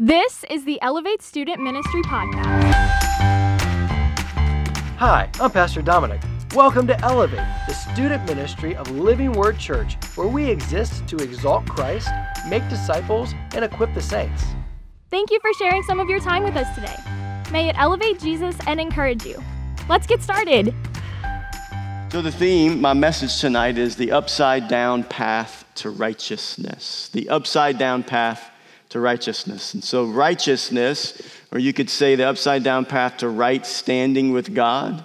This is the Elevate Student Ministry Podcast. Hi, I'm Pastor Dominic. Welcome to Elevate, the student ministry of Living Word Church, where we exist to exalt Christ, make disciples, and equip the saints. Thank you for sharing some of your time with us today. May it elevate Jesus and encourage you. Let's get started. So, the theme, my message tonight is the upside down path to righteousness. The upside down path to righteousness. And so, righteousness, or you could say the upside down path to right standing with God,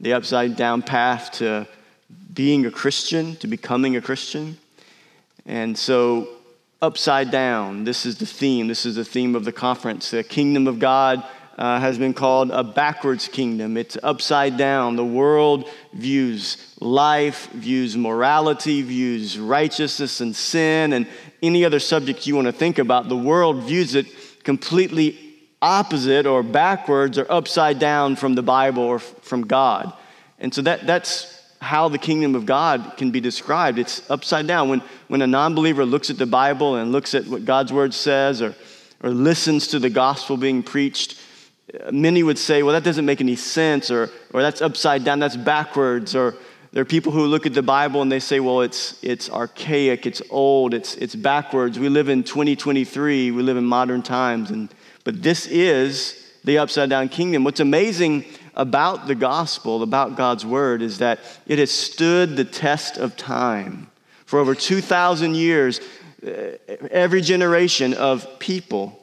the upside down path to being a Christian, to becoming a Christian. And so, upside down, this is the theme. This is the theme of the conference. The kingdom of God uh, has been called a backwards kingdom. It's upside down. The world views life, views morality, views righteousness and sin, and any other subject you want to think about. The world views it completely opposite or backwards or upside down from the Bible or from God. And so that, that's how the kingdom of God can be described. It's upside down. When, when a non believer looks at the Bible and looks at what God's word says or, or listens to the gospel being preached, uh, many would say, well, that doesn't make any sense, or, or that's upside down, that's backwards, or there are people who look at the Bible and they say, well, it's, it's archaic, it's old, it's, it's backwards. We live in 2023, we live in modern times. And, but this is the upside down kingdom. What's amazing about the gospel, about God's word, is that it has stood the test of time. For over 2,000 years, eh, every generation of people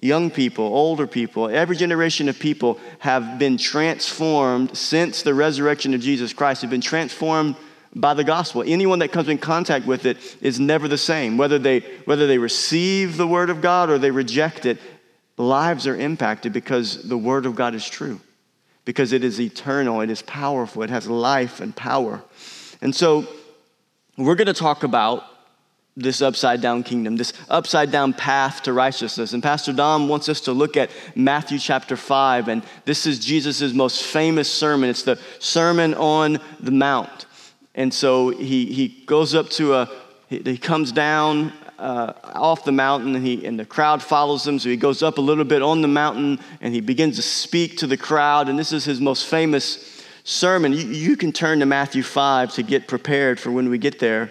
Young people, older people, every generation of people have been transformed since the resurrection of Jesus Christ, have been transformed by the gospel. Anyone that comes in contact with it is never the same. Whether they, whether they receive the word of God or they reject it, lives are impacted because the word of God is true, because it is eternal, it is powerful, it has life and power. And so we're going to talk about this upside down kingdom, this upside down path to righteousness. And Pastor Dom wants us to look at Matthew chapter 5, and this is Jesus' most famous sermon. It's the Sermon on the Mount. And so he, he goes up to a, he, comes down uh, off the mountain, and, he, and the crowd follows him. So he goes up a little bit on the mountain, and he begins to speak to the crowd. And this is his most famous sermon. You, you can turn to Matthew 5 to get prepared for when we get there.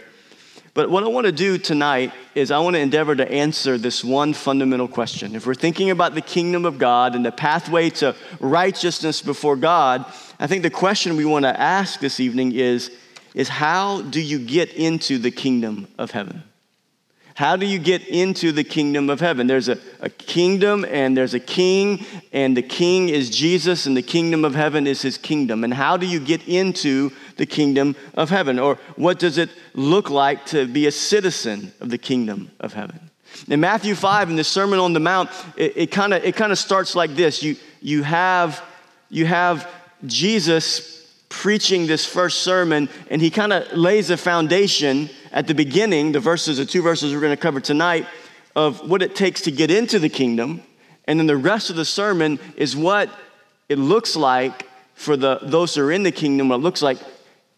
But what I want to do tonight is I want to endeavor to answer this one fundamental question. If we're thinking about the kingdom of God and the pathway to righteousness before God, I think the question we want to ask this evening is, is how do you get into the kingdom of heaven? How do you get into the kingdom of heaven? There's a, a kingdom and there's a king, and the king is Jesus, and the kingdom of heaven is his kingdom. And how do you get into the kingdom of heaven? Or what does it look like to be a citizen of the kingdom of heaven? In Matthew 5, in the Sermon on the Mount, it kind of it kind of starts like this. You, you, have, you have Jesus preaching this first sermon, and he kind of lays a foundation at the beginning, the verses, the two verses we're going to cover tonight, of what it takes to get into the kingdom. And then the rest of the sermon is what it looks like for the, those who are in the kingdom, what it looks like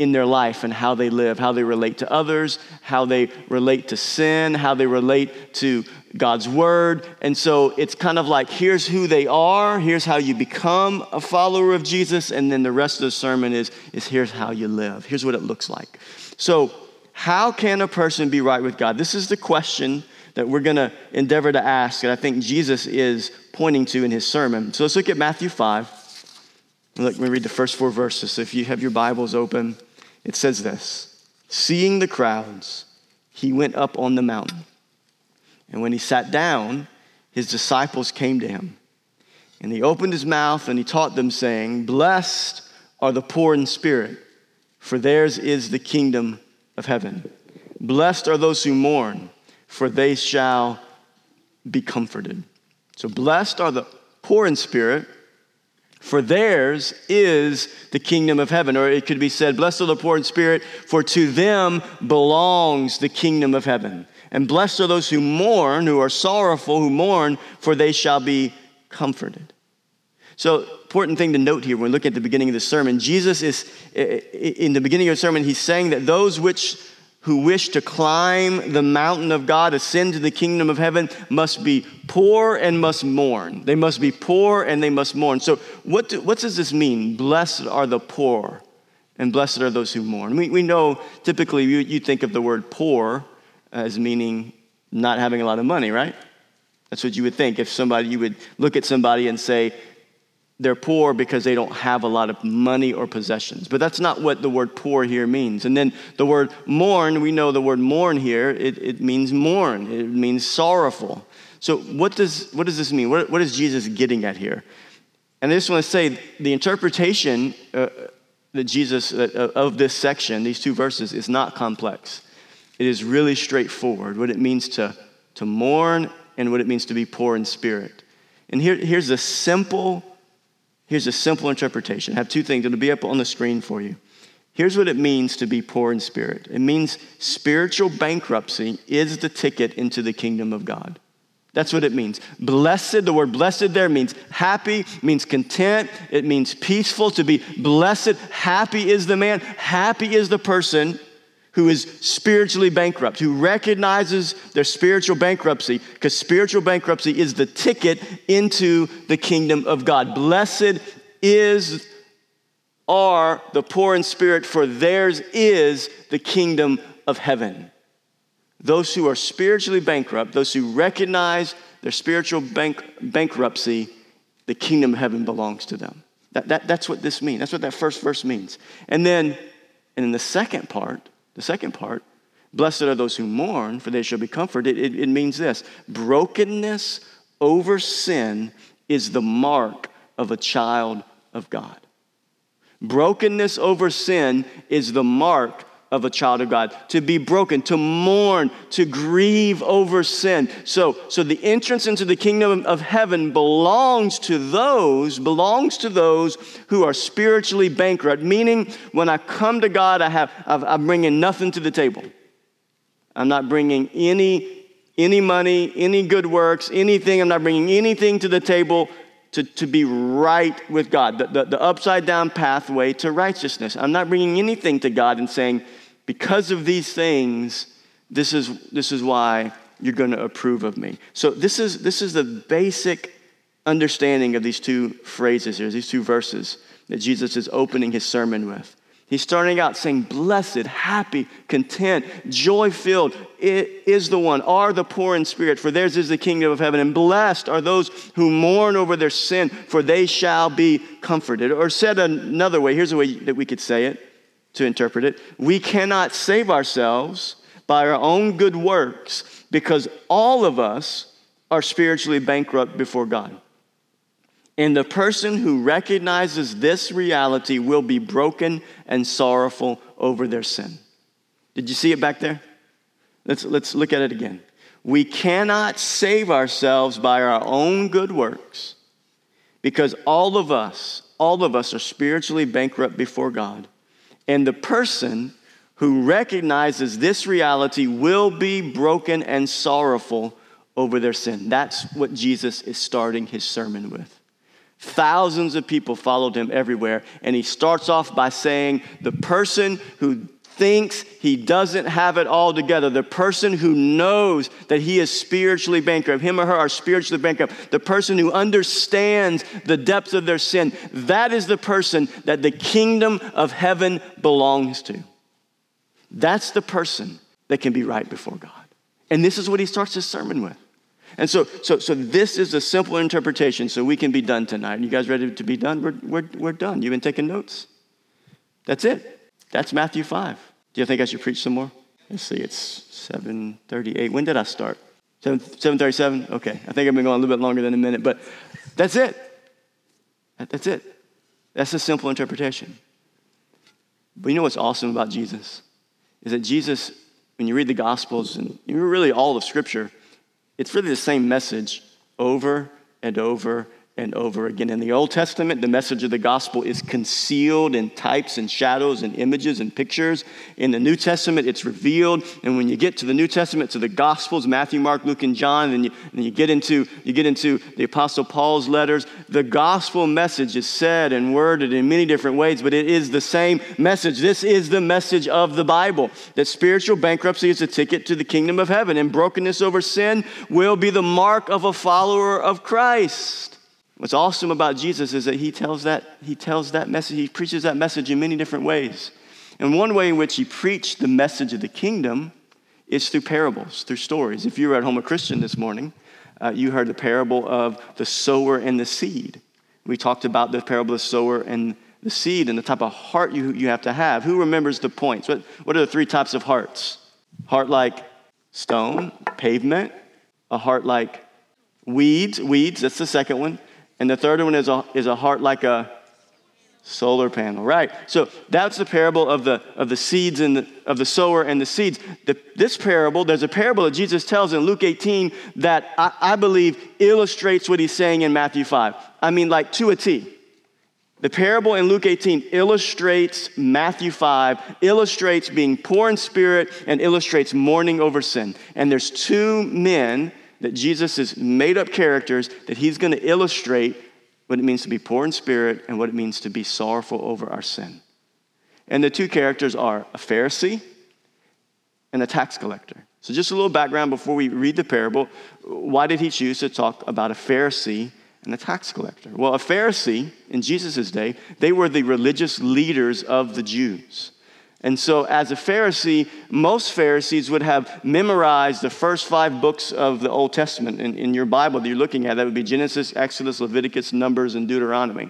in their life and how they live, how they relate to others, how they relate to sin, how they relate to God's word. And so it's kind of like here's who they are, here's how you become a follower of Jesus, and then the rest of the sermon is, is here's how you live. Here's what it looks like. So how can a person be right with God? This is the question that we're going to endeavor to ask, and I think Jesus is pointing to in his sermon. So let's look at Matthew 5. Let me read the first four verses. So if you have your Bibles open, it says this Seeing the crowds, he went up on the mountain. And when he sat down, his disciples came to him. And he opened his mouth and he taught them, saying, Blessed are the poor in spirit, for theirs is the kingdom of heaven. Blessed are those who mourn, for they shall be comforted. So, blessed are the poor in spirit, for theirs is the kingdom of heaven. Or it could be said, Blessed are the poor in spirit, for to them belongs the kingdom of heaven. And blessed are those who mourn, who are sorrowful, who mourn, for they shall be comforted. So, important thing to note here when we look at the beginning of the sermon, Jesus is, in the beginning of the sermon, he's saying that those which who wish to climb the mountain of God, ascend to the kingdom of heaven, must be poor and must mourn. They must be poor and they must mourn. So, what, do, what does this mean? Blessed are the poor and blessed are those who mourn. We, we know typically you, you think of the word poor as meaning not having a lot of money, right? That's what you would think. If somebody, you would look at somebody and say, they're poor because they don't have a lot of money or possessions. But that's not what the word poor here means. And then the word mourn, we know the word mourn here, it, it means mourn, it means sorrowful. So, what does, what does this mean? What, what is Jesus getting at here? And I just want to say the interpretation uh, that Jesus, uh, of this section, these two verses, is not complex. It is really straightforward what it means to, to mourn and what it means to be poor in spirit. And here, here's a simple Here's a simple interpretation. I have two things. It'll be up on the screen for you. Here's what it means to be poor in spirit it means spiritual bankruptcy is the ticket into the kingdom of God. That's what it means. Blessed, the word blessed there means happy, means content, it means peaceful. To be blessed, happy is the man, happy is the person who is spiritually bankrupt, who recognizes their spiritual bankruptcy, because spiritual bankruptcy is the ticket into the kingdom of God. Blessed is are the poor in spirit, for theirs is the kingdom of heaven. Those who are spiritually bankrupt, those who recognize their spiritual bank, bankruptcy, the kingdom of heaven belongs to them. That, that, that's what this means. That's what that first verse means. And then, and in the second part, the second part, blessed are those who mourn, for they shall be comforted. It, it, means this brokenness over sin is the mark of a child of God. Brokenness over sin is the mark of a child of God. To be broken, to mourn, to grieve over sin. So, so the entrance into the kingdom of heaven belongs to those, belongs to those who are spiritually bankrupt. Meaning, when I come to God, I have, I'm bringing nothing to the table. I'm not bringing any any money, any good works, anything. I'm not bringing anything to the table to, to be right with God, the, the, the upside down pathway to righteousness. I'm not bringing anything to God and saying, because of these things, this is, this is why you're going to approve of me. So, this is, this is the basic understanding of these two phrases here, these two verses that Jesus is opening his sermon with. He's starting out saying, Blessed, happy, content, joy filled is the one, are the poor in spirit, for theirs is the kingdom of heaven. And blessed are those who mourn over their sin, for they shall be comforted. Or said another way, here's a way that we could say it to interpret it. We cannot save ourselves by our own good works because all of us are spiritually bankrupt before God. And the person who recognizes this reality will be broken and sorrowful over their sin. Did you see it back there? Let's, let's look at it again. We cannot save ourselves by our own good works because all of us, all of us are spiritually bankrupt before God. And the person who recognizes this reality will be broken and sorrowful over their sin. That's what Jesus is starting his sermon with. Thousands of people followed him everywhere, and he starts off by saying, The person who thinks he doesn't have it all together, the person who knows that he is spiritually bankrupt, him or her are spiritually bankrupt, the person who understands the depths of their sin, that is the person that the kingdom of heaven belongs to. That's the person that can be right before God. And this is what he starts his sermon with. And so, so, so this is a simple interpretation so we can be done tonight. You guys ready to be done? We're, we're, we're done. You've been taking notes? That's it. That's Matthew 5. Do you think I should preach some more? Let's see, it's 738. When did I start? 7, 737? Okay. I think I've been going a little bit longer than a minute, but that's it. That's it. That's a simple interpretation. But you know what's awesome about Jesus? Is that Jesus, when you read the Gospels and you really all of Scripture, it's really the same message over and over and over again. In the Old Testament, the message of the gospel is concealed in types and shadows and images and pictures. In the New Testament, it's revealed. And when you get to the New Testament, to the gospels, Matthew, Mark, Luke, and John, and you, and you, get, into, you get into the Apostle Paul's letters, the gospel message is said and worded in many different ways, but it is the same message. This is the message of the Bible that spiritual bankruptcy is a ticket to the kingdom of heaven, and brokenness over sin will be the mark of a follower of Christ. What's awesome about Jesus is that he tells that, he tells that message, he preaches that message in many different ways. And one way in which he preached the message of the kingdom is through parables, through stories. If you were at home a Christian this morning, uh, you heard the parable of the sower and the seed. We talked about the parable of the sower and the seed and the type of heart you, you have to have. Who remembers the points? What, what are the three types of hearts? Heart like stone, pavement, a heart like weeds, weeds, that's the second one, and the third one is a, is a heart like a solar panel, right? So that's the parable of the, of the seeds and the, of the sower and the seeds. The, this parable, there's a parable that Jesus tells in Luke 18 that I, I believe illustrates what he's saying in Matthew 5. I mean, like to a T. The parable in Luke 18 illustrates Matthew 5, illustrates being poor in spirit, and illustrates mourning over sin. And there's two men that Jesus is made up characters that he's going to illustrate what it means to be poor in spirit and what it means to be sorrowful over our sin. And the two characters are a Pharisee and a tax collector. So, just a little background before we read the parable. Why did he choose to talk about a Pharisee and a tax collector? Well, a Pharisee in Jesus' day, they were the religious leaders of the Jews. And so, as a Pharisee, most Pharisees would have memorized the first five books of the Old Testament in, in your Bible that you're looking at. That would be Genesis, Exodus, Leviticus, Numbers, and Deuteronomy.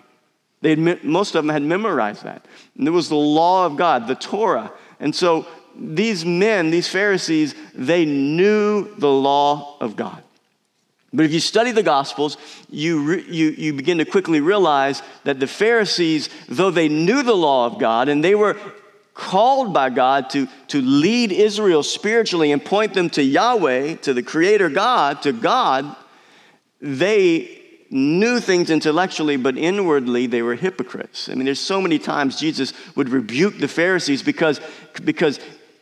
They most of them had memorized that. And it was the law of God, the Torah. And so, these men, these Pharisees, they knew the law of God. But if you study the Gospels, you, re, you, you begin to quickly realize that the Pharisees, though they knew the law of God and they were called by God to, to lead Israel spiritually and point them to Yahweh, to the Creator God, to God, they knew things intellectually, but inwardly they were hypocrites. I mean, there's so many times Jesus would rebuke the Pharisees because, because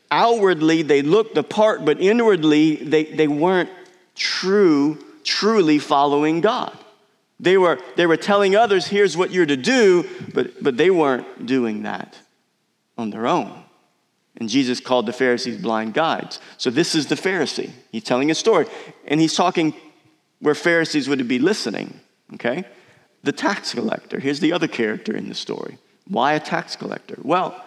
outwardly they looked the part, but inwardly they, they weren't true, truly following God. They were, they were telling others, here's what you're to do, but, but they weren't doing that on their own. And Jesus called the Pharisees blind guides. So this is the Pharisee. He's telling a story. And he's talking where Pharisees would be listening, okay? The tax collector. Here's the other character in the story. Why a tax collector? Well,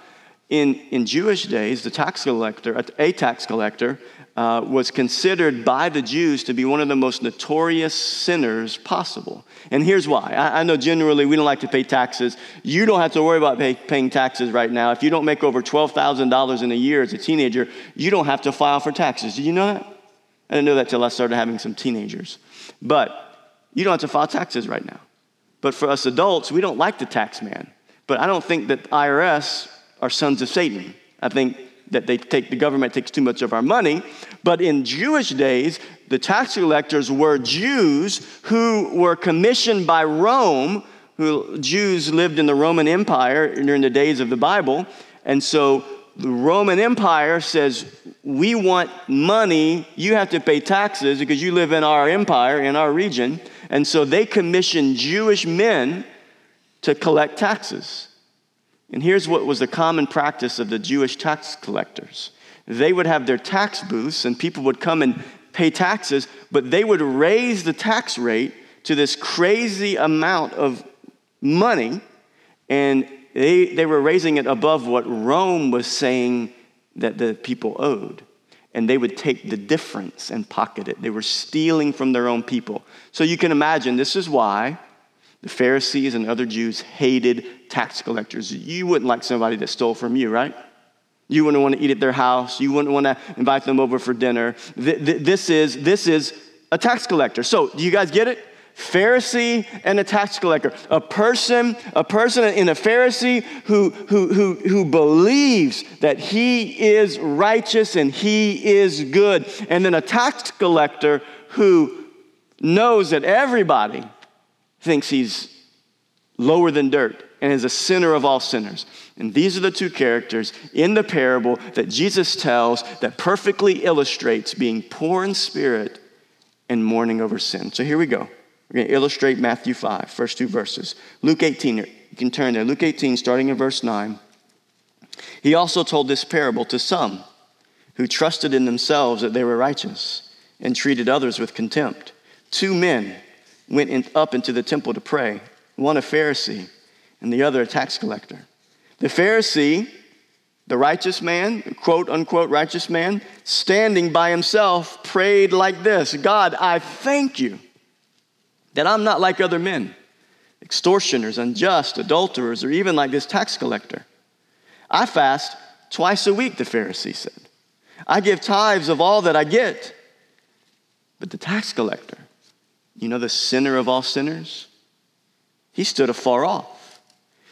in, in Jewish days, the tax collector, a tax collector, uh, was considered by the Jews to be one of the most notorious sinners possible. And here's why. I, I know generally we don't like to pay taxes. You don't have to worry about pay, paying taxes right now. If you don't make over $12,000 in a year as a teenager, you don't have to file for taxes. Did you know that? I didn't know that till I started having some teenagers. But you don't have to file taxes right now. But for us adults, we don't like the tax man. But I don't think that IRS are sons of Satan. I think that they take the government takes too much of our money. But in Jewish days, the tax collectors were Jews who were commissioned by Rome, who Jews lived in the Roman Empire during the days of the Bible. And so the Roman Empire says, We want money. You have to pay taxes because you live in our empire, in our region. And so they commissioned Jewish men to collect taxes. And here's what was the common practice of the Jewish tax collectors they would have their tax booths, and people would come and pay taxes, but they would raise the tax rate to this crazy amount of money, and they, they were raising it above what Rome was saying that the people owed. And they would take the difference and pocket it. They were stealing from their own people. So you can imagine this is why the Pharisees and other Jews hated tax collectors. You wouldn't like somebody that stole from you, right? You wouldn't want to eat at their house. You wouldn't want to invite them over for dinner. This is, this is a tax collector. So, do you guys get it? Pharisee and a tax collector. A person, a person in a Pharisee who, who, who, who believes that he is righteous and he is good. And then a tax collector who knows that everybody thinks he's lower than dirt and is a sinner of all sinners. And these are the two characters in the parable that Jesus tells that perfectly illustrates being poor in spirit and mourning over sin. So here we go. We're going to illustrate Matthew 5, first two verses. Luke 18, you can turn there. Luke 18, starting in verse 9. He also told this parable to some who trusted in themselves that they were righteous and treated others with contempt. Two men went in, up into the temple to pray, one a Pharisee and the other a tax collector. The Pharisee, the righteous man, quote unquote righteous man, standing by himself, prayed like this God, I thank you that I'm not like other men, extortioners, unjust, adulterers, or even like this tax collector. I fast twice a week, the Pharisee said. I give tithes of all that I get. But the tax collector, you know, the sinner of all sinners, he stood afar off.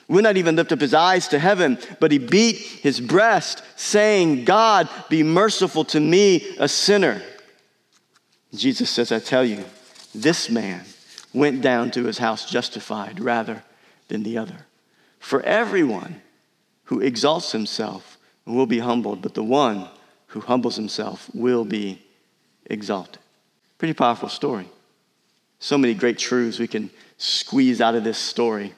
Would not even lift up his eyes to heaven, but he beat his breast, saying, God, be merciful to me, a sinner. Jesus says, I tell you, this man went down to his house justified rather than the other. For everyone who exalts himself will be humbled, but the one who humbles himself will be exalted. Pretty powerful story. So many great truths we can squeeze out of this story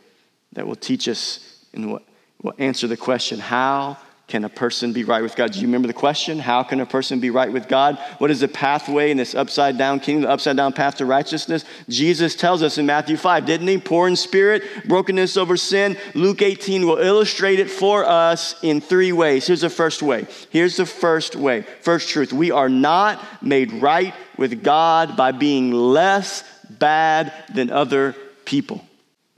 that will teach us and will, will answer the question how can a person be right with God? Do you remember the question? How can a person be right with God? What is the pathway in this upside down kingdom, the upside down path to righteousness? Jesus tells us in Matthew 5, didn't he? Poor in spirit, brokenness over sin. Luke 18 will illustrate it for us in three ways. Here's the first way. Here's the first way. First truth. We are not made right with God by being less bad than other people.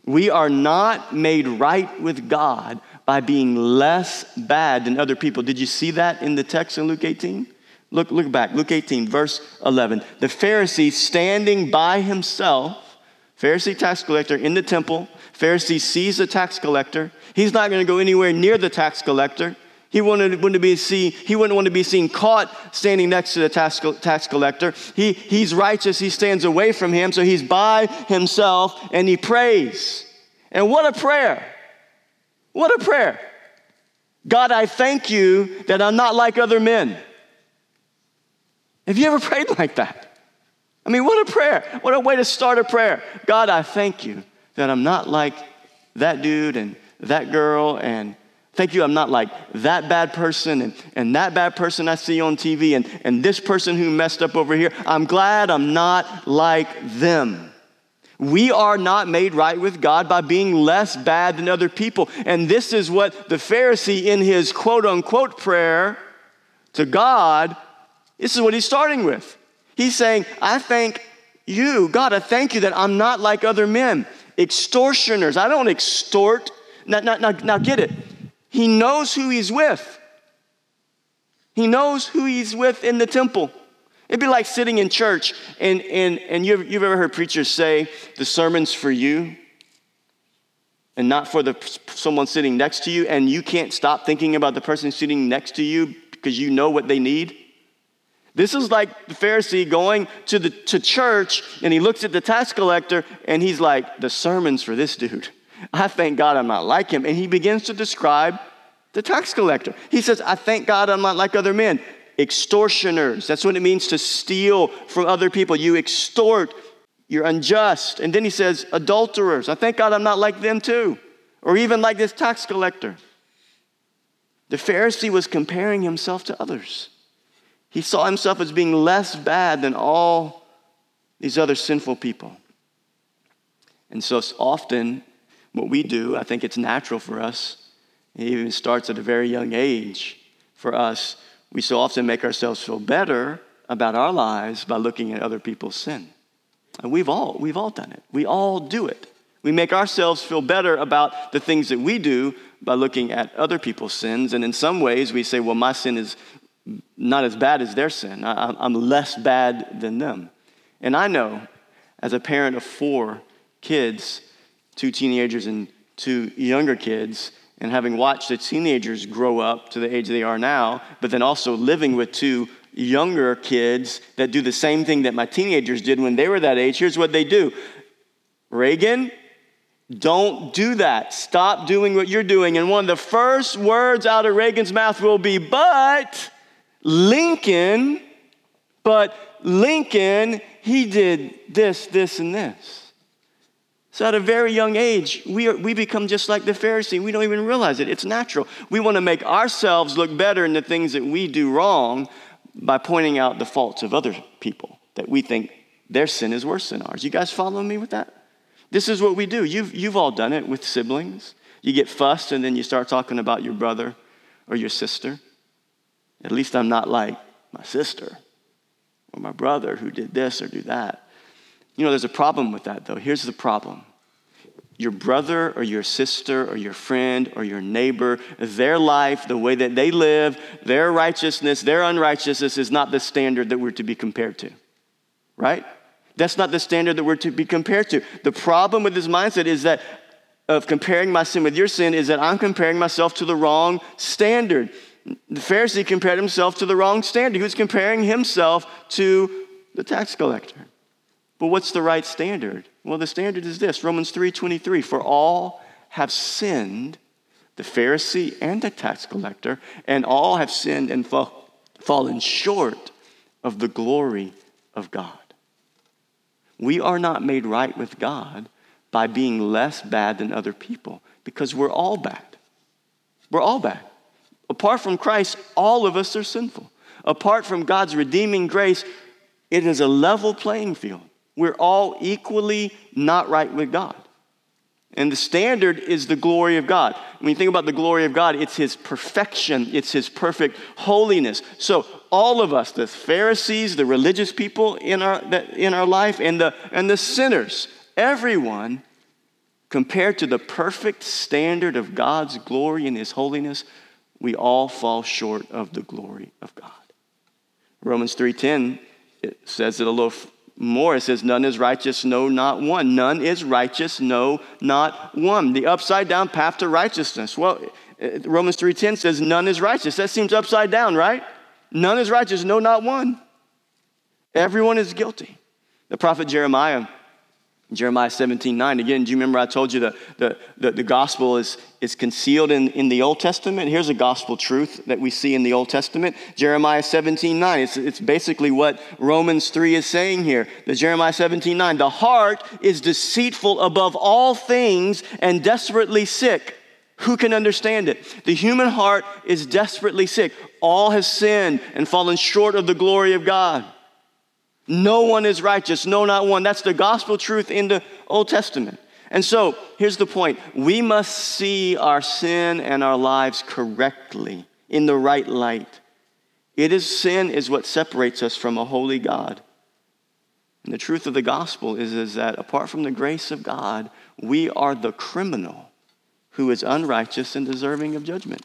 We are not made right with God by being less bad than other people. Did you see that in the text in Luke 18? Look, look back, Luke 18, verse 11. The Pharisee standing by himself, Pharisee tax collector in the temple. Pharisee sees the tax collector. He's not going to go anywhere near the tax collector. He wouldn't, wouldn't, be see, he wouldn't want to be seen caught standing next to the tax, tax collector. He, he's righteous. He stands away from him. So he's by himself and he prays. And what a prayer! What a prayer. God, I thank you that I'm not like other men. Have you ever prayed like that? I mean, what a prayer. What a way to start a prayer. God, I thank you that I'm not like that dude and that girl and Thank you, I'm not like that bad person and, and that bad person I see on TV and, and this person who messed up over here. I'm glad I'm not like them. We are not made right with God by being less bad than other people. And this is what the Pharisee, in his quote unquote prayer to God, this is what he's starting with. He's saying, I thank you, God, I thank you that I'm not like other men, extortioners. I don't extort. Now, now, now, now get it. He knows who he's with. He knows who he's with in the temple. It'd be like sitting in church and, and, and you've, you've ever heard preachers say, the sermon's for you and not for the, someone sitting next to you, and you can't stop thinking about the person sitting next to you because you know what they need? This is like the Pharisee going to, the, to church and he looks at the tax collector and he's like, the sermon's for this dude. I thank God I'm not like him. And he begins to describe the tax collector. He says, I thank God I'm not like other men. Extortioners. That's what it means to steal from other people. You extort, you're unjust. And then he says, adulterers. I thank God I'm not like them too. Or even like this tax collector. The Pharisee was comparing himself to others. He saw himself as being less bad than all these other sinful people. And so often what we do, I think it's natural for us. It even starts at a very young age for us. We so often make ourselves feel better about our lives by looking at other people's sin. And we've all, we've all done it. We all do it. We make ourselves feel better about the things that we do by looking at other people's sins. And in some ways, we say, well, my sin is not as bad as their sin. I, am less bad than them. And I know, as a parent of four kids, two teenagers and two younger kids, and having watched the teenagers grow up to the age they are now, but then also living with two younger kids that do the same thing that my teenagers did when they were that age, here's what they do Reagan, don't do that. Stop doing what you're doing. And one of the first words out of Reagan's mouth will be, but Lincoln, but Lincoln, he did this, this, and this. So, at a very young age, we, are, we become just like the Pharisee. We don't even realize it. It's natural. We want to make ourselves look better in the things that we do wrong by pointing out the faults of other people that we think their sin is worse than ours. You guys following me with that? This is what we do. You've, you've all done it with siblings. You get fussed and then you start talking about your brother or your sister. At least I'm not like my sister or my brother who did this or do that. You know, there's a problem with that, though. Here's the problem your brother or your sister or your friend or your neighbor, their life, the way that they live, their righteousness, their unrighteousness is not the standard that we're to be compared to, right? That's not the standard that we're to be compared to. The problem with this mindset is that of comparing my sin with your sin is that I'm comparing myself to the wrong standard. The Pharisee compared himself to the wrong standard. He was comparing himself to the tax collector. But what's the right standard? Well, the standard is this Romans 3:23 For all have sinned, the Pharisee and the tax collector, and all have sinned and fall, fallen short of the glory of God. We are not made right with God by being less bad than other people because we're all bad. We're all bad. Apart from Christ, all of us are sinful. Apart from God's redeeming grace, it is a level playing field. We're all equally not right with God. And the standard is the glory of God. When you think about the glory of God, it's His perfection, it's His perfect holiness. So, all of us, the Pharisees, the religious people in our, in our life, and the, and the sinners, everyone, compared to the perfect standard of God's glory and His holiness, we all fall short of the glory of God. Romans 3:10 it says it a little more. It says, None is righteous, no, not one. None is righteous, no, not one. The upside down path to righteousness. Well, uh, Romans 3.10 says, None is righteous. That seems upside down, right? None is righteous, no, not one. Everyone is guilty. The prophet Jeremiah Jeremiah 17, 9. Again, do you remember I told you that the, the, the gospel is, is concealed in, in the Old Testament? Here's a gospel truth that we see in the Old Testament. Jeremiah 17, 9. It's, it's basically what Romans 3 is saying here. The Jeremiah 17, 9. The heart is deceitful above all things and desperately sick. Who can understand it? The human heart is desperately sick. All has sinned and fallen short of the glory of God. No one is righteous, no, not one. That's the gospel truth in the Old Testament. And so here's the point we must see our sin and our lives correctly, in the right light. It is sin is what separates us from a holy God. And the truth of the gospel is, is that apart from the grace of God, we are the criminal who is unrighteous and deserving of judgment.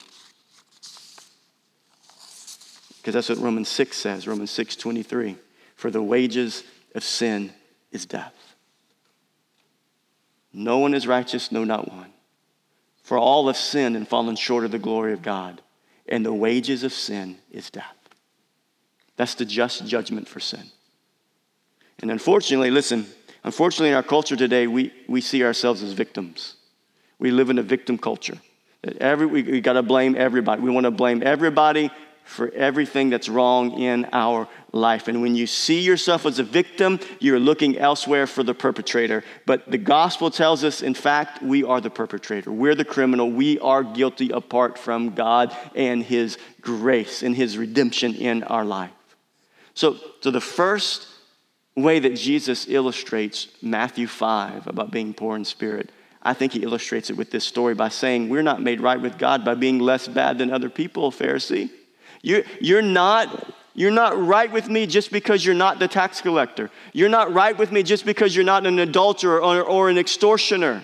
Because that's what Romans 6 says, Romans 6 23 for the wages of sin is death. No one is righteous, no, not one. For all have sinned and fallen short of the glory of God, and the wages of sin is death. That's the just judgment for sin. And unfortunately, listen, unfortunately, in our culture today, we, we see ourselves as victims. We live in a victim culture. Every, we, we got to blame everybody. We want to blame everybody for everything that's wrong in our life. And when you see yourself as a victim, you're looking elsewhere for the perpetrator. But the gospel tells us, in fact, we are the perpetrator. We're the criminal. We are guilty apart from God and His grace and His redemption in our life. So, so the first way that Jesus illustrates Matthew 5 about being poor in spirit, I think he illustrates it with this story by saying, We're not made right with God by being less bad than other people, Pharisee. You're, you're, not, you're not right with me just because you're not the tax collector. You're not right with me just because you're not an adulterer or, or an extortioner.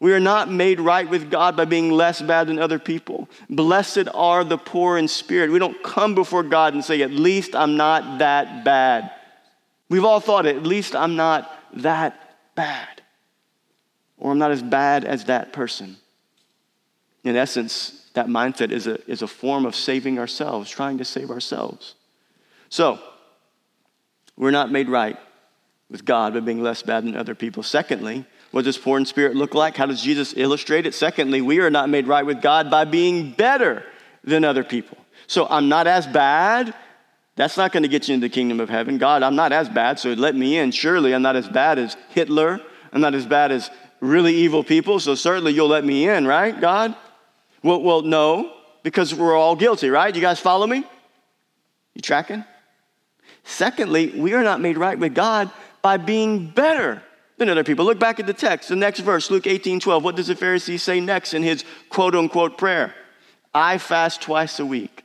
We are not made right with God by being less bad than other people. Blessed are the poor in spirit. We don't come before God and say, at least I'm not that bad. We've all thought at least I'm not that bad. Or I'm not as bad as that person. In essence, that mindset is a, is a form of saving ourselves, trying to save ourselves. So, we're not made right with God by being less bad than other people. Secondly, what does poor in spirit look like? How does Jesus illustrate it? Secondly, we are not made right with God by being better than other people. So I'm not as bad. That's not going to get you into the kingdom of heaven. God, I'm not as bad, so let me in. Surely I'm not as bad as Hitler. I'm not as bad as really evil people, so certainly you'll let me in, right, God? Well, well no, because we're all guilty, right? You guys follow me? You tracking? Secondly, we are not made right with God by being better than other people. Look back at the text, the next verse, Luke 18 12. What does the Pharisee say next in his quote unquote prayer? I fast twice a week.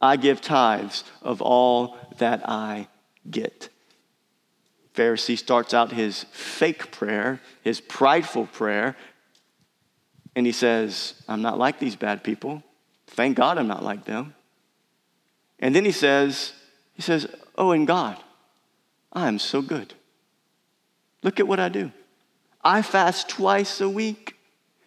I give tithes of all that I get. Pharisee starts out his fake prayer, his prideful prayer, and he says, I'm not like these bad people. Thank God I'm not like them. And then he says, he says, Oh, and God, I am so good. Look at what I do. I fast twice a week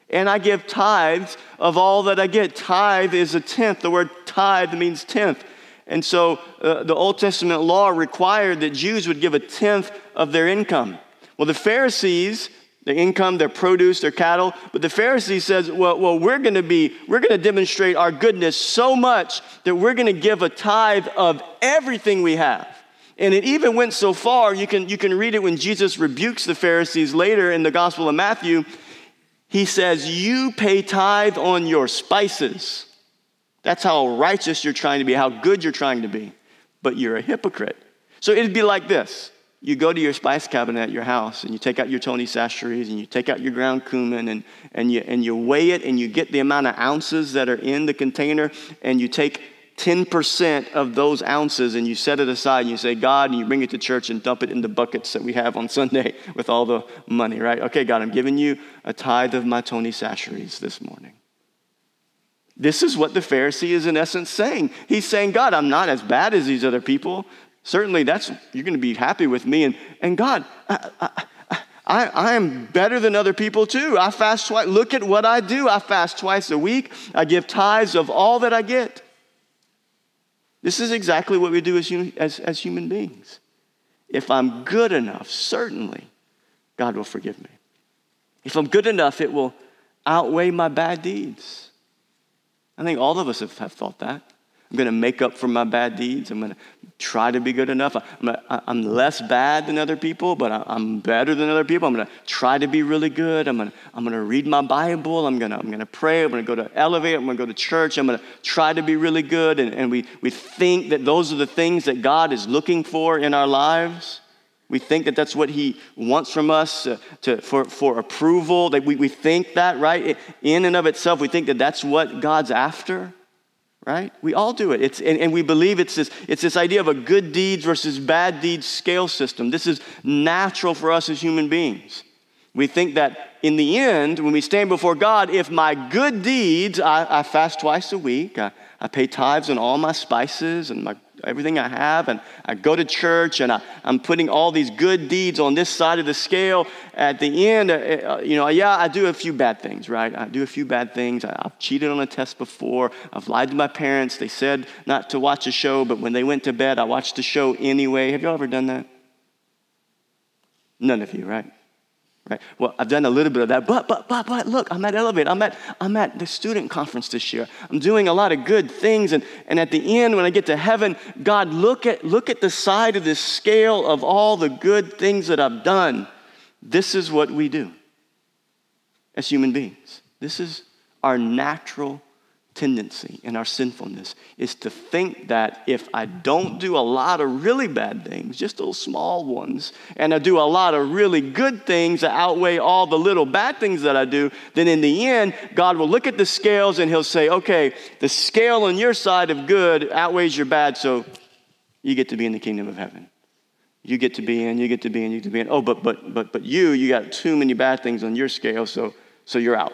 and I give tithes of all that I get. Tithe is a tenth. The word tithe means tenth. And so uh, the Old Testament law required that Jews would give a tenth of their income. Well, the Pharisees, their income, their produce, their cattle, but the Pharisee says, well, well we're going to be, we're going to demonstrate our goodness so much that we're going to give a tithe of everything we have. And it even went so far, you can, you can read it when Jesus rebukes the Pharisees later in the Gospel of Matthew. He says, You pay tithe on your spices. That's how righteous you're trying to be, how good you're trying to be. But you're a hypocrite. So it'd be like this you go to your spice cabinet at your house and you take out your Tony Chachere's and you take out your ground cumin and, and, you, and you weigh it and you get the amount of ounces that are in the container and you take 10% of those ounces and you set it aside and you say, God, and you bring it to church and dump it in the buckets that we have on Sunday with all the money, right? Okay, God, I'm giving you a tithe of my Tony Chachere's this morning. This is what the Pharisee is in essence saying. He's saying, God, I'm not as bad as these other people. Certainly, that's you're going to be happy with me. And, and God, I, I, I, I, am better than other people too. I fast twice. Look at what I do. I fast twice a week. I give tithes of all that I get. This is exactly what we do as, as, as human beings. If I'm good enough, certainly God will forgive me. If I'm good enough, it will outweigh my bad deeds. I think all of us have, have thought that. I'm going to make up for my bad deeds. I'm going to try to be good enough. I'm, I'm less bad than other people, but I'm better than other people. I'm going to try to be really good. I'm going to, I'm going to read my Bible. I'm going to, I'm going to pray. I'm going to go to Elevate. I'm going to go to church. I'm going to try to be really good. And, and we, we think that those are the things that God is looking for in our lives. We think that that's what he wants from us uh, to, for, for approval. That we, we think that, right? In and of itself, we think that that's what God's after right? We all do it. It's, and, and, we believe it's this, it's this idea of a good deeds versus bad deeds scale system. This is natural for us as human beings. We think that in the end, when we stand before God, if my good deeds, I, I fast twice a week, I, I pay tithes on all my spices and my everything I have, and I go to church, and I, am putting all these good deeds on this side of the scale. At the end, uh, uh, you know, yeah, I do a few bad things, right? I do a few bad things. I, have cheated on a test before. I've lied to my parents. They said not to watch a show, but when they went to bed, I watched the show anyway. Have y'all ever done that? None of you, right? Right? Well, I've done a little bit of that, but, but, but, but, look, I'm at Elevate. I'm at, I'm at the student conference this year. I'm doing a lot of good things. And, and at the end, when I get to heaven, God, look at, look at the side of this scale of all the good things that I've done. This is what we do as human beings. This is our natural tendency in our sinfulness is to think that if I don't do a lot of really bad things, just those small ones, and I do a lot of really good things that outweigh all the little bad things that I do, then in the end, God will look at the scales and He'll say, okay, the scale on your side of good outweighs your bad, so you get to be in the kingdom of heaven. You get to be in, you get to be in, you get to be in. Oh, but but but but you, you got too many bad things on your scale, so so you're out.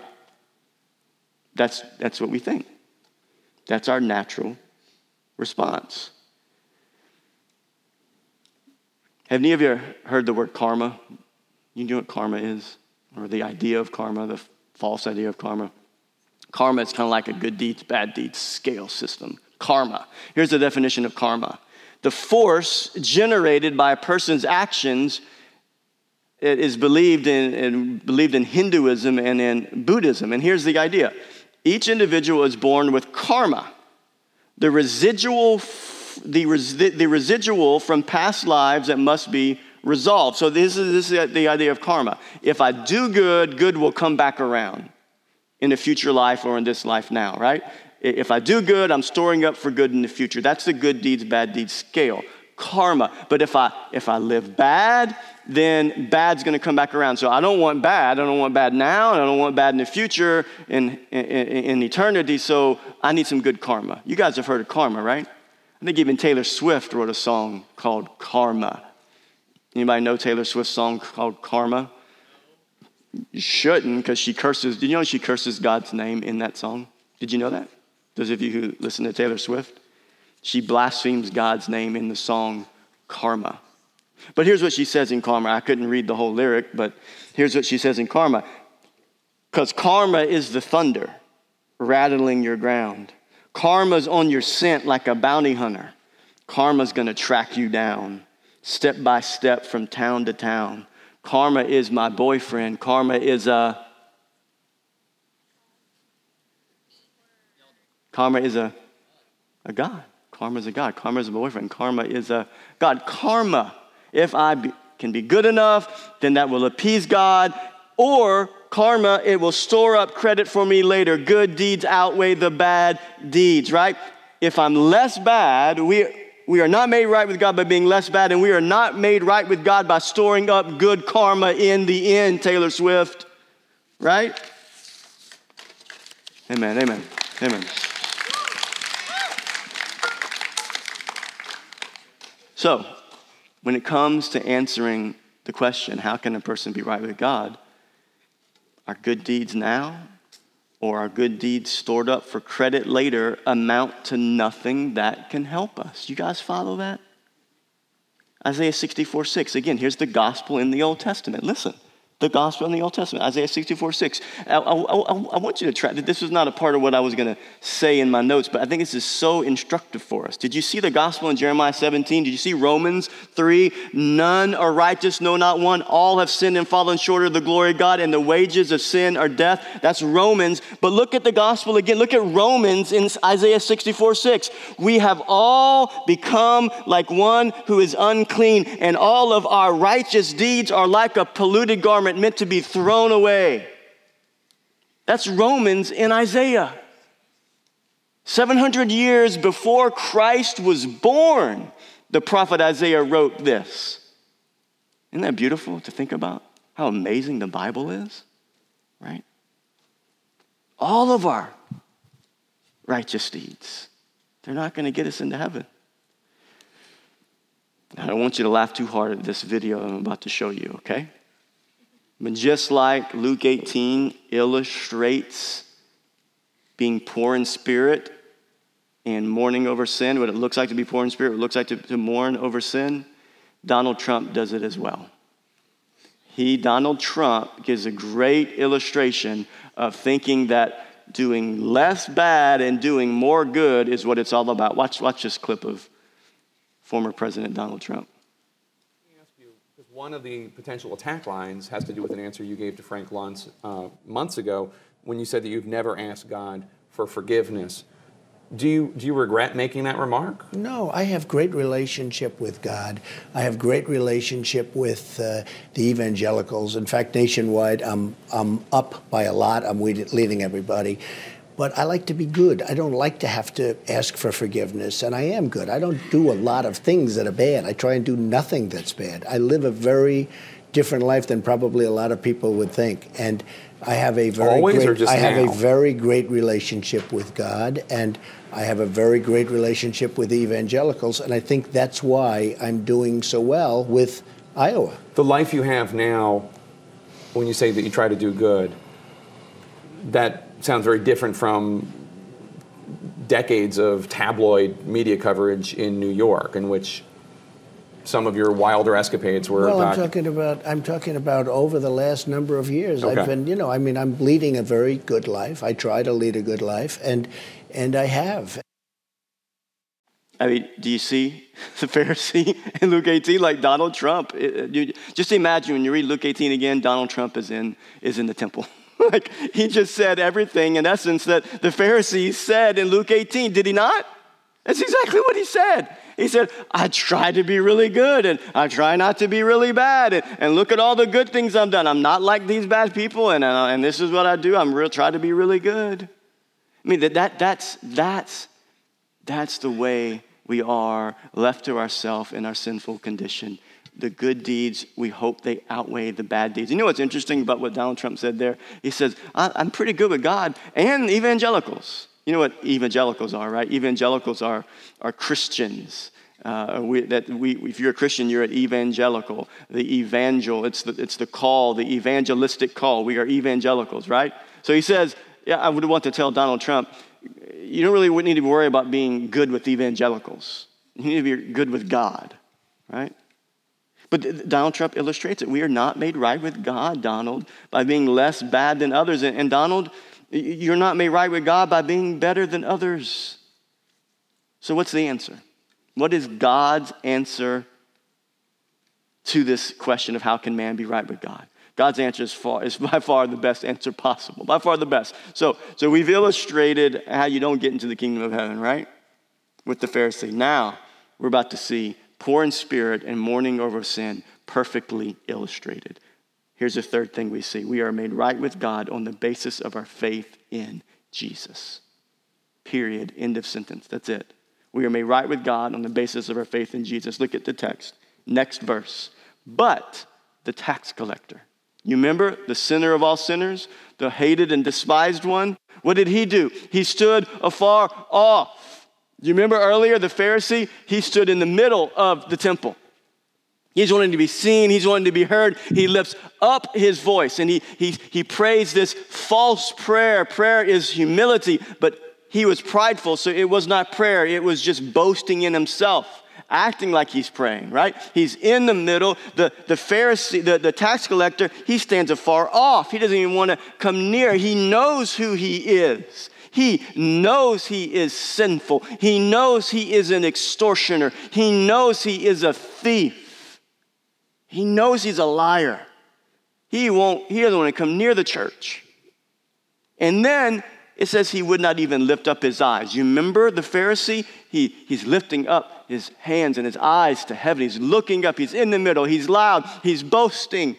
That's, that's what we think. That's our natural response. Have any of you heard the word karma? You know what karma is? Or the idea of karma, the false idea of karma? Karma is kind of like a good deeds, bad deeds scale system. Karma. Here's the definition of karma the force generated by a person's actions it is believed in, in, believed in Hinduism and in Buddhism. And here's the idea each individual is born with karma, the residual, the, the residual from past lives that must be resolved. So, this is, this is the idea of karma. If I do good, good will come back around in a future life or in this life now, right? If I do good, I'm storing up for good in the future. That's the good deeds, bad deeds scale karma. But if I if I live bad, then bad's going to come back around. So I don't want bad. I don't want bad now, and I don't want bad in the future, in, in, in eternity. So I need some good karma. You guys have heard of karma, right? I think even Taylor Swift wrote a song called Karma. Anybody know Taylor Swift's song called Karma? You shouldn't, because she curses. Did you know she curses God's name in that song? Did you know that? Those of you who listen to Taylor Swift? She blasphemes God's name in the song Karma. But here's what she says in Karma. I couldn't read the whole lyric, but here's what she says in Karma. Because karma is the thunder rattling your ground. Karma's on your scent like a bounty hunter. Karma's gonna track you down, step by step from town to town. Karma is my boyfriend. Karma is a. Karma is a, a God. Karma is a God. Karma is a boyfriend. Karma is a God. Karma, if I be, can be good enough, then that will appease God. Or karma, it will store up credit for me later. Good deeds outweigh the bad deeds, right? If I'm less bad, we, we are not made right with God by being less bad, and we are not made right with God by storing up good karma in the end, Taylor Swift, right? Amen, amen, amen. So, when it comes to answering the question, how can a person be right with God? Our good deeds now or our good deeds stored up for credit later amount to nothing that can help us. You guys follow that? Isaiah 64 6. Again, here's the gospel in the Old Testament. Listen the gospel in the Old Testament, Isaiah 64 6. I, I, I, I want you to that. This was not a part of what I was going to say in my notes, but I think this is so instructive for us. Did you see the gospel in Jeremiah 17? Did you see Romans 3? None are righteous, no, not one. All have sinned and fallen short of the glory of God, and the wages of sin are death. That's Romans. But look at the gospel again. Look at Romans in Isaiah 64 6. We have all become like one who is unclean, and all of our righteous deeds are like a polluted garment garment meant to be thrown away. That's Romans in Isaiah. 700 years before Christ was born, the prophet Isaiah wrote this. Isn't that beautiful to think about? How amazing the Bible is, right? All of our righteous deeds, they're not going to get us into heaven. I don't want you to laugh too hard at this video I'm about to show you, okay? But just like Luke 18 illustrates being poor in spirit and mourning over sin, what it looks like to be poor in spirit, what it looks like to, to mourn over sin, Donald Trump does it as well. He, Donald Trump, gives a great illustration of thinking that doing less bad and doing more good is what it's all about. Watch, watch this clip of former President Donald Trump. One of the potential attack lines has to do with an answer you gave to Frank Luntz uh, months ago when you said that you've never asked God for forgiveness. Do you, do you regret making that remark? No, I have great relationship with God. I have great relationship with uh, the evangelicals. In fact, nationwide, I'm, I'm up by a lot. I'm leading everybody but I like to be good. I don't like to have to ask for forgiveness, and I am good. I don't do a lot of things that are bad. I try and do nothing that's bad. I live a very different life than probably a lot of people would think, and I have a very Always great, I have now? a very great relationship with God, and I have a very great relationship with evangelicals, and I think that's why I'm doing so well with Iowa. The life you have now, when you say that you try to do good, that sounds very different from decades of tabloid media coverage in New York, in which some of your wilder escapades were. Well, I'm talking about I'm talking about over the last number of years. Okay. I've been, you know, I mean, I'm leading a very good life. I try to lead a good life, and and I have. I mean, do you see the Pharisee in Luke 18 like Donald Trump? It, you, just imagine when you read Luke 18 again, Donald Trump is in, is in the temple. like he just said everything in essence that the Pharisees said in Luke 18, did he not? That's exactly what he said. He said, I try to be really good and I try not to be really bad. And, and look at all the good things I've done. I'm not like these bad people and, uh, and this is what I do. I'm real, try to be really good. I mean, that, that, that's, that's, that's the way we are left to ourselves in our sinful condition. The good deeds, we hope they outweigh the bad deeds. You know what's interesting about what Donald Trump said there? He says, I'm pretty good with God and evangelicals. You know what evangelicals are, right? Evangelicals are, are Christians. Uh, we, that we, if you're a Christian, you're an evangelical. The evangel, it's the, it's the call, the evangelistic call. We are evangelicals, right? So he says, yeah, I would want to tell Donald Trump, you don't really need to worry about being good with evangelicals. You need to be good with God, right? But Donald Trump illustrates it. We are not made right with God, Donald, by being less bad than others. And Donald, you're not made right with God by being better than others. So, what's the answer? What is God's answer to this question of how can man be right with God? God's answer is, far, is by far the best answer possible, by far the best. So, so we've illustrated how you don't get into the kingdom of heaven, right? With the Pharisee. Now, we're about to see poor in spirit and mourning over sin perfectly illustrated. Here's the third thing we see we are made right with God on the basis of our faith in Jesus. Period. End of sentence. That's it. We are made right with God on the basis of our faith in Jesus. Look at the text. Next verse. But the tax collector. You remember the sinner of all sinners, the hated and despised one? What did he do? He stood afar off. You remember earlier the Pharisee? He stood in the middle of the temple. He's wanting to be seen, he's wanting to be heard. He lifts up his voice and he, he, he prays this false prayer. Prayer is humility, but he was prideful, so it was not prayer, it was just boasting in himself acting like he's praying, right? He's in the middle. The, the Pharisee, the, the tax collector, he stands afar off. He doesn't even want to come near. He knows who he is. He knows he is sinful. He knows he is an extortioner. He knows he is a thief. He knows he's a liar. He won't, he doesn't want to come near the church. And then it says he would not even lift up his eyes. You remember the Pharisee? He, he's lifting up his hands and his eyes to heaven. He's looking up. He's in the middle. He's loud. He's boasting.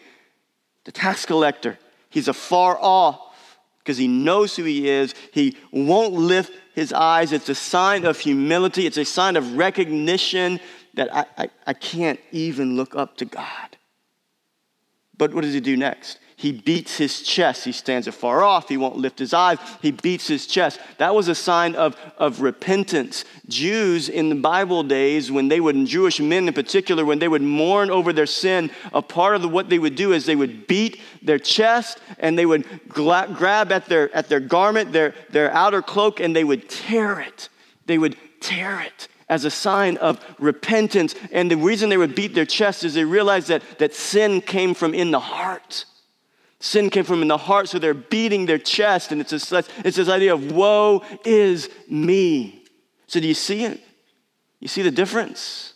The tax collector, he's afar off because he knows who he is. He won't lift his eyes. It's a sign of humility, it's a sign of recognition that I, I, I can't even look up to God. But what does he do next? He beats his chest. He stands afar off. He won't lift his eyes. He beats his chest. That was a sign of, of repentance. Jews in the Bible days, when they would, Jewish men in particular, when they would mourn over their sin, a part of the, what they would do is they would beat their chest and they would gla- grab at their, at their garment, their, their outer cloak, and they would tear it. They would tear it as a sign of repentance. And the reason they would beat their chest is they realized that, that sin came from in the heart. Sin came from in the heart, so they're beating their chest, and it's this, it's this idea of woe is me. So, do you see it? You see the difference?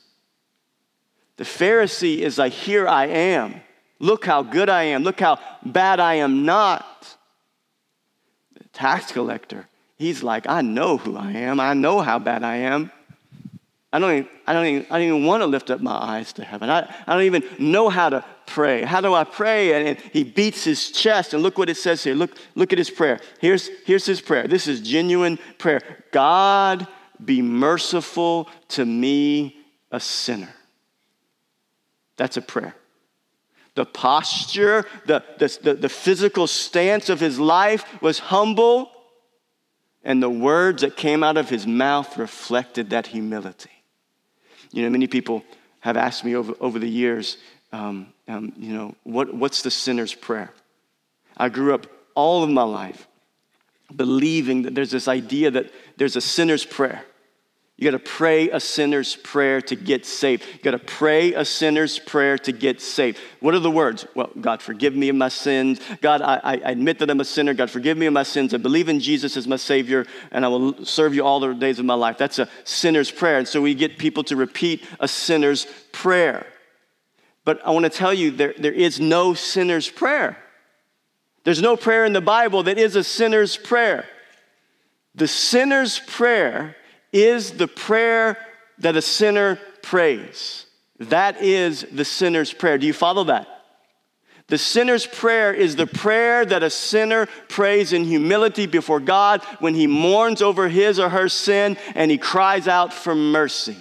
The Pharisee is like, Here I am. Look how good I am. Look how bad I am not. The tax collector, he's like, I know who I am. I know how bad I am. I don't even, I don't even, I don't even want to lift up my eyes to heaven. I, I don't even know how to pray. How do I pray? And, he beats his chest. And look what it says here. Look, look at his prayer. Here's, here's his prayer. This is genuine prayer. God, be merciful to me, a sinner. That's a prayer. The posture, the, the, the, the physical stance of his life was humble, and the words that came out of his mouth reflected that humility. You know, many people have asked me over, over the years, um, um, you know, what, what's the sinner's prayer? I grew up all of my life believing that there's this idea that there's a sinner's prayer. You got to pray a sinner's prayer to get saved. You got to pray a sinner's prayer to get saved. What are the words? Well, God, forgive me of my sins. God, I, I admit that I'm a sinner. God, forgive me of my sins. I believe in Jesus as my Savior, and I will serve you all the days of my life. That's a sinner's prayer. And so we get people to repeat a sinner's prayer. But I want to tell you, there, there is no sinner's prayer. There's no prayer in the Bible that is a sinner's prayer. The sinner's prayer is the prayer that a sinner prays. That is the sinner's prayer. Do you follow that? The sinner's prayer is the prayer that a sinner prays in humility before God when he mourns over his or her sin and he cries out for mercy.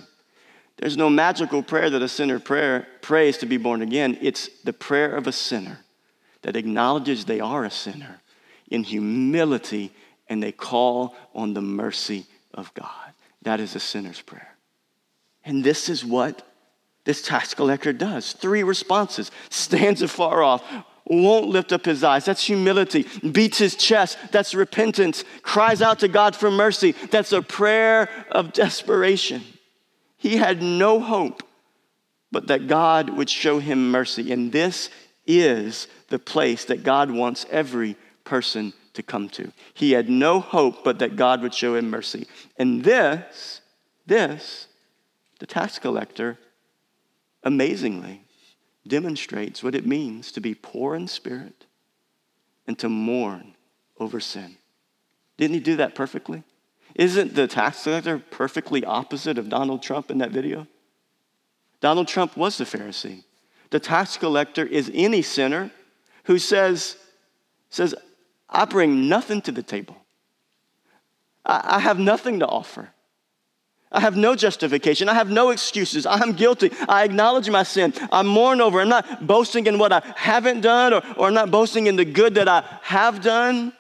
There's no magical prayer that a sinner prayer, prays to be born again. It's the prayer of a sinner that acknowledges they are a sinner in humility and they call on the mercy of God. That is a sinner's prayer. And this is what this tax collector does. Three responses stands afar off, won't lift up his eyes. That's humility. Beats his chest. That's repentance. Cries out to God for mercy. That's a prayer of desperation. He had no hope but that God would show him mercy. And this is the place that God wants every person to come to. He had no hope but that God would show him mercy. And this, this, the tax collector, amazingly demonstrates what it means to be poor in spirit and to mourn over sin. Didn't he do that perfectly? Isn't the tax collector perfectly opposite of Donald Trump in that video? Donald Trump was the Pharisee. The tax collector is any sinner who says, says I bring nothing to the table. I, I have nothing to offer. I have no justification. I have no excuses. I am guilty. I acknowledge my sin. I mourn over. I'm not boasting in what I haven't done or, or I'm not boasting in the good that I have done.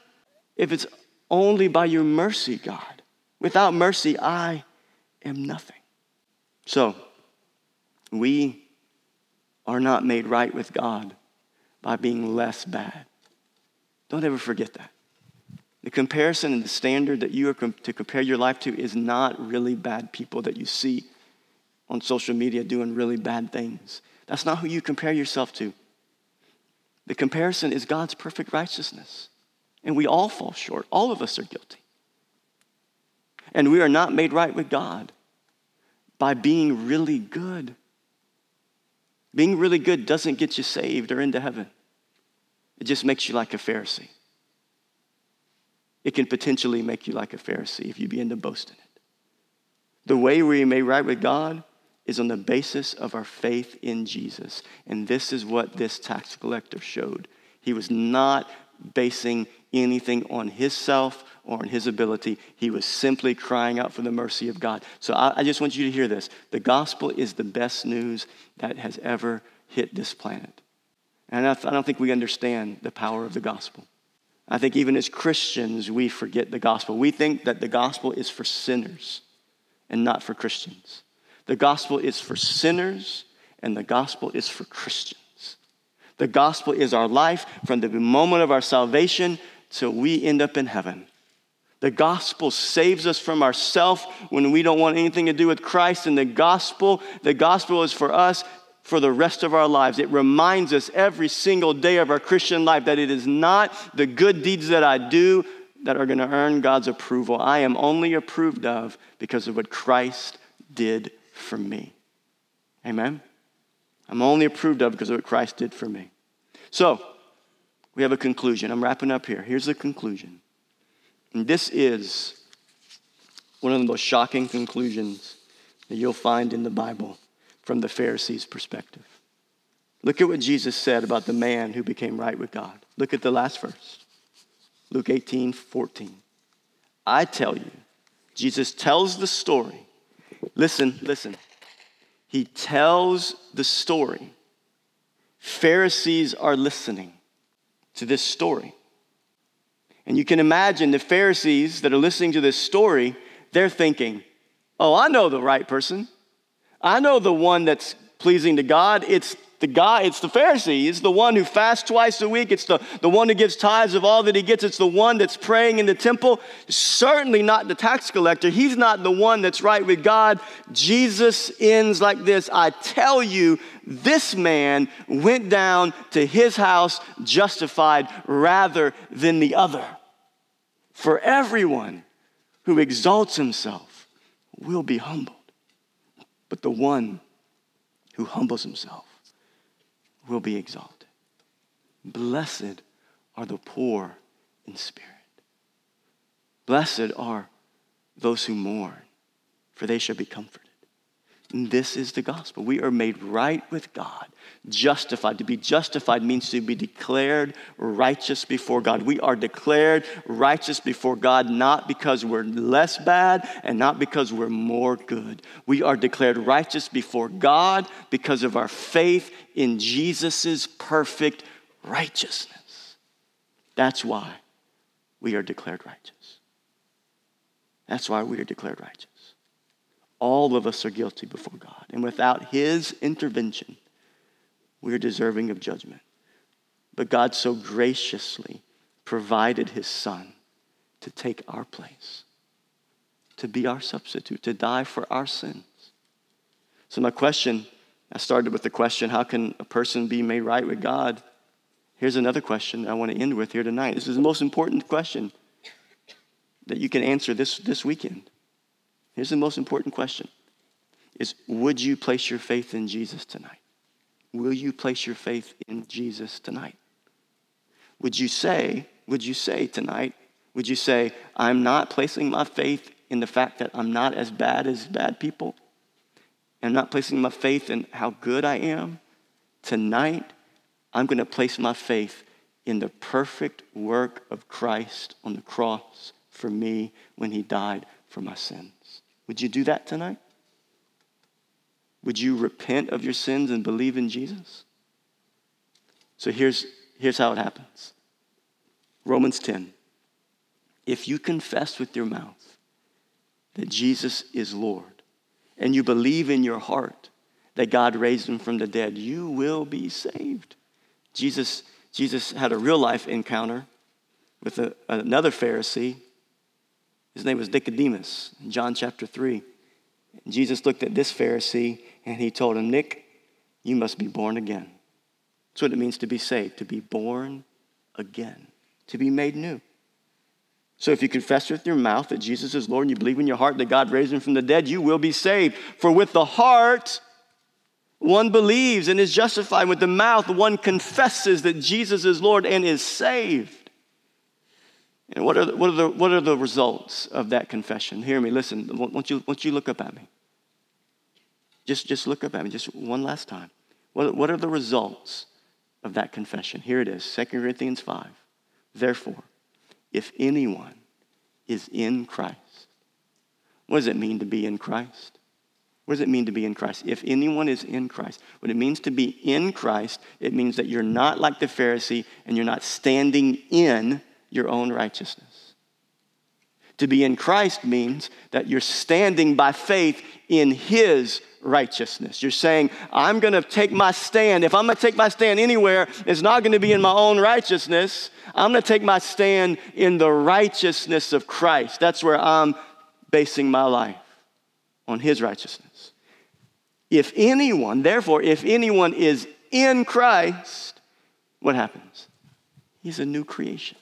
If it's only by your mercy, God. Without mercy, I am nothing. So, we are not made right with God by being less bad. Don't ever forget that. The comparison and the standard that you are com- to compare your life to is not really bad people that you see on social media doing really bad things. That's not who you compare yourself to. The comparison is God's perfect righteousness. And we all fall short. All of us are guilty. And we are not made right with God by being really good. Being really good doesn't get you saved or into heaven. It just makes you like a Pharisee. It can potentially make you like a Pharisee if you begin to boast in it. The way we may right with God is on the basis of our faith in Jesus. And this is what this tax collector showed. He was not basing anything on himself or on his ability. He was simply crying out for the mercy of God. So I, I just want you to hear this. The gospel is the best news that has ever hit this planet. And I, don't think we understand the power of the gospel. I think even as Christians, we forget the gospel. We think that the gospel is for sinners and not for Christians. The gospel is for sinners and the gospel is for Christians. The gospel is our life from the moment of our salvation till we end up in heaven. The gospel saves us from ourself when we don't want anything to do with Christ. And the gospel, the gospel is for us for the rest of our lives. It reminds us every single day of our Christian life that it is not the good deeds that I do that are going to earn God's approval. I am only approved of because of what Christ did for me. Amen? I'm only approved of because of what Christ did for me. So, we have a conclusion. I'm wrapping up here. Here's the conclusion. And this is one of the most shocking conclusions that you'll find in the Bible from the Pharisees' perspective. Look at what Jesus said about the man who became right with God. Look at the last verse Luke 18 14. I tell you, Jesus tells the story. Listen, listen. He tells the story. Pharisees are listening to this story. And you can imagine the Pharisees that are listening to this story, they're thinking, oh, I know the right person. I know the one that's pleasing to God. It's the guy, it's the Pharisee. It's the one who fasts twice a week. It's the, the one who gives tithes of all that he gets. It's the one that's praying in the temple. Certainly not the tax collector. He's not the one that's right with God. Jesus ends like this I tell you, this man went down to his house justified rather than the other. For everyone who exalts himself will be humbled, but the one who humbles himself will be exalted. Blessed are the poor in spirit. Blessed are those who mourn, for they shall be comforted. This is the gospel. We are made right with God, justified. To be justified means to be declared righteous before God. We are declared righteous before God not because we're less bad and not because we're more good. We are declared righteous before God because of our faith in Jesus' perfect righteousness. That's why we are declared righteous. That's why we are declared righteous. All of us are guilty before God. And without His intervention, we are deserving of judgment. But God so graciously provided His Son to take our place, to be our substitute, to die for our sins. So, my question I started with the question how can a person be made right with God? Here's another question I want to end with here tonight. This is the most important question that you can answer this, this weekend. Here's the most important question is would you place your faith in Jesus tonight? Will you place your faith in Jesus tonight? Would you say, would you say tonight, would you say, I'm not placing my faith in the fact that I'm not as bad as bad people? I'm not placing my faith in how good I am. Tonight, I'm going to place my faith in the perfect work of Christ on the cross for me when he died for my sins. Would you do that tonight? Would you repent of your sins and believe in Jesus? So here's, here's how it happens Romans 10. If you confess with your mouth that Jesus is Lord and you believe in your heart that God raised him from the dead, you will be saved. Jesus, Jesus had a real life encounter with a, another Pharisee his name was Nicodemus in John chapter 3. And Jesus looked at this Pharisee and he told him, Nick, you must be born again. That's what it means to be saved, to be born again, to be made new. So if you confess with your mouth that Jesus is Lord and you believe in your heart that God raised him from the dead, you will be saved. For with the heart, one believes and is justified. With the mouth, one confesses that Jesus is Lord and is saved. And what are, the, what, are the, what are the results of that confession? Hear me, listen. Won't you, won't you look up at me? Just, just look up at me, just one last time. What, what are the results of that confession? Here it is 2 Corinthians 5. Therefore, if anyone is in Christ, what does it mean to be in Christ? What does it mean to be in Christ? If anyone is in Christ, what it means to be in Christ, it means that you're not like the Pharisee and you're not standing in your own righteousness. To be in Christ means that you're standing by faith in His righteousness. You're saying, I'm going to take my stand. If I'm going to take my stand anywhere, it's not going to be in my own righteousness. I'm going to take my stand in the righteousness of Christ. That's where I'm basing my life on His righteousness. If anyone, therefore, if anyone is in Christ, what happens? He's a new creation.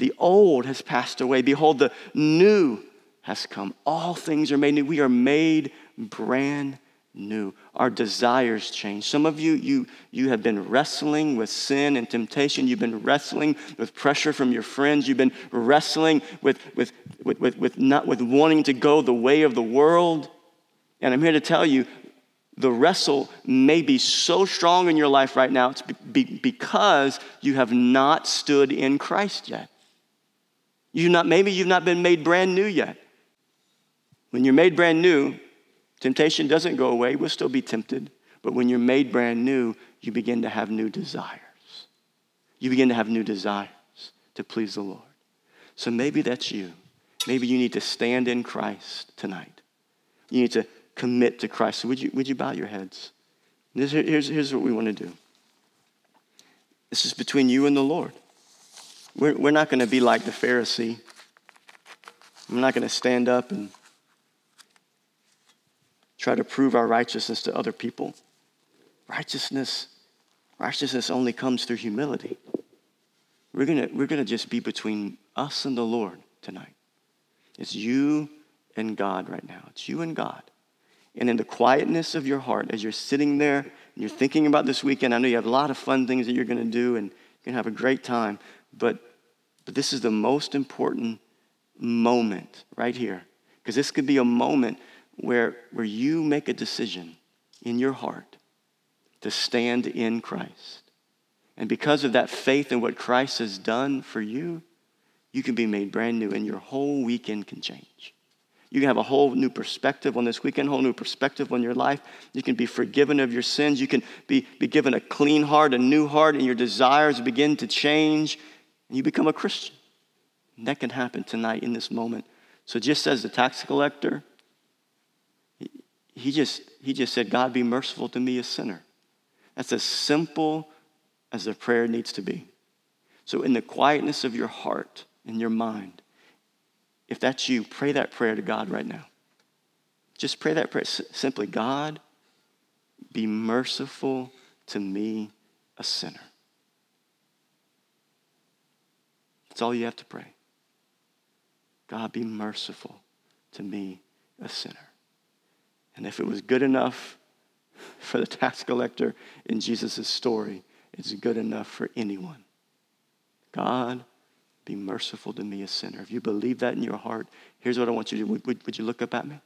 The old has passed away. Behold, the new has come. All things are made new. We are made brand new. Our desires change. Some of you, you, you have been wrestling with sin and temptation. You've been wrestling with pressure from your friends. You've been wrestling with, with, with, with, with not with wanting to go the way of the world. And I'm here to tell you, the wrestle may be so strong in your life right now, it's be, because you have not stood in Christ yet. You not, maybe you've not been made brand new yet. When you're made brand new, temptation doesn't go away. We'll still be tempted. But when you're made brand new, you begin to have new desires. You begin to have new desires to please the Lord. So maybe that's you. Maybe you need to stand in Christ tonight. You need to commit to Christ. So would you, would you bow your heads? This, here's, here's what we want to do this is between you and the Lord. We're, we're not going to be like the Pharisee. I'm not going to stand up and try to prove our righteousness to other people. Righteousness, righteousness only comes through humility. We're going to we're going to just be between us and the Lord tonight. It's you and God right now. It's you and God. And in the quietness of your heart, as you're sitting there and you're thinking about this weekend, I know you have a lot of fun things that you're going to do and you're going to have a great time, but, but this is the most important moment right here. Because this could be a moment where, where you make a decision in your heart to stand in Christ. And because of that faith in what Christ has done for you, you can be made brand new and your whole weekend can change. You can have a whole new perspective on this weekend, a whole new perspective on your life. You can be forgiven of your sins. You can be, be given a clean heart, a new heart, and your desires begin to change, and you become a Christian. And that can happen tonight in this moment. So just as the tax collector, he, just, he just said, God, be merciful to me, a sinner. That's as simple as the prayer needs to be. So in the quietness of your heart and your mind, if that's you, pray that prayer to God right now. Just pray that prayer simply God, be merciful to me, a sinner. That's all you have to pray. God, be merciful to me, a sinner. And if it was good enough for the tax collector in Jesus' story, it's good enough for anyone. God, be merciful to me, a sinner. If you believe that in your heart, here's what I want you to do. Would, would, would you look up at me?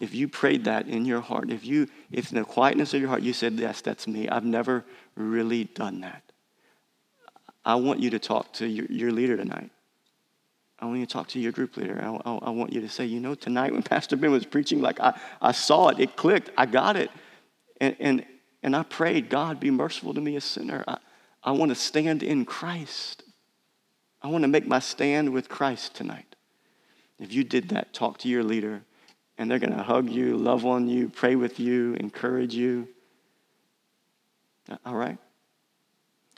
If you prayed that in your heart, if you, if in the quietness of your heart you said, Yes, that's me, I've never really done that. I want you to talk to your, your leader tonight. I want you to talk to your group leader. I, I, I, want you to say, you know, tonight when Pastor Ben was preaching, like I, I saw it, it clicked, I got it. And, and, and I prayed, God, be merciful to me, a sinner. I, I want to stand in Christ. I want to make my stand with Christ tonight. If you did that, talk to your leader, and they're going to hug you, love on you, pray with you, encourage you. All right?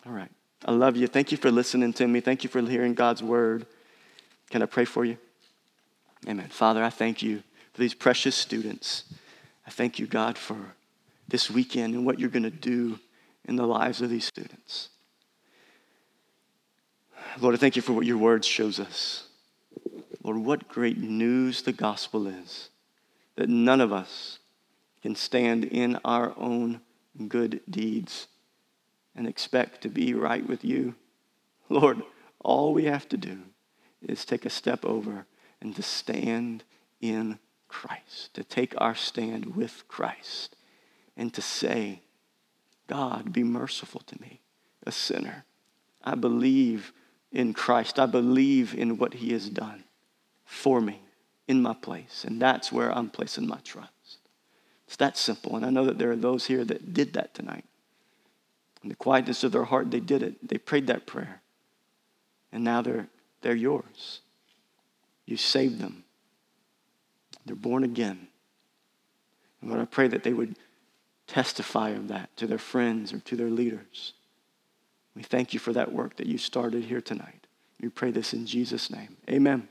All right. I love you. Thank you for listening to me. Thank you for hearing God's word. Can I pray for you? Amen. Father, I thank you for these precious students. I thank you, God, for this weekend and what you're going to do in the lives of these students. Lord, I thank you for what your word shows us. Lord, what great news the gospel is that none of us can stand in our own good deeds and expect to be right with you. Lord, all we have to do is take a step over and to stand in Christ, to take our stand with Christ, and to say, God, be merciful to me, a sinner. I believe in Christ. I believe in what he has done for me in my place. And that's where I'm placing my trust. It's that simple. And I know that there are those here that did that tonight. In the quietness of their heart, they did it. They prayed that prayer. And now they're, they're yours. You saved them. They're born again. And Lord, I pray that they would testify of that to their friends or to their leaders. We thank you for that work that you started here tonight. We pray this in Jesus' name. Amen.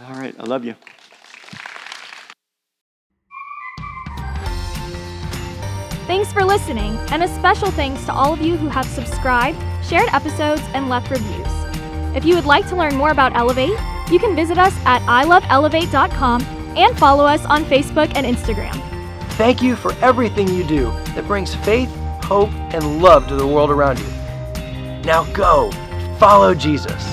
All right, I love you. Thanks for listening, and a special thanks to all of you who have subscribed, shared episodes, and left reviews. If you would like to learn more about Elevate, you can visit us at iloveelevate.com and follow us on Facebook and Instagram. Thank you for everything you do that brings faith hope, and love to the world around you. Now go, follow Jesus.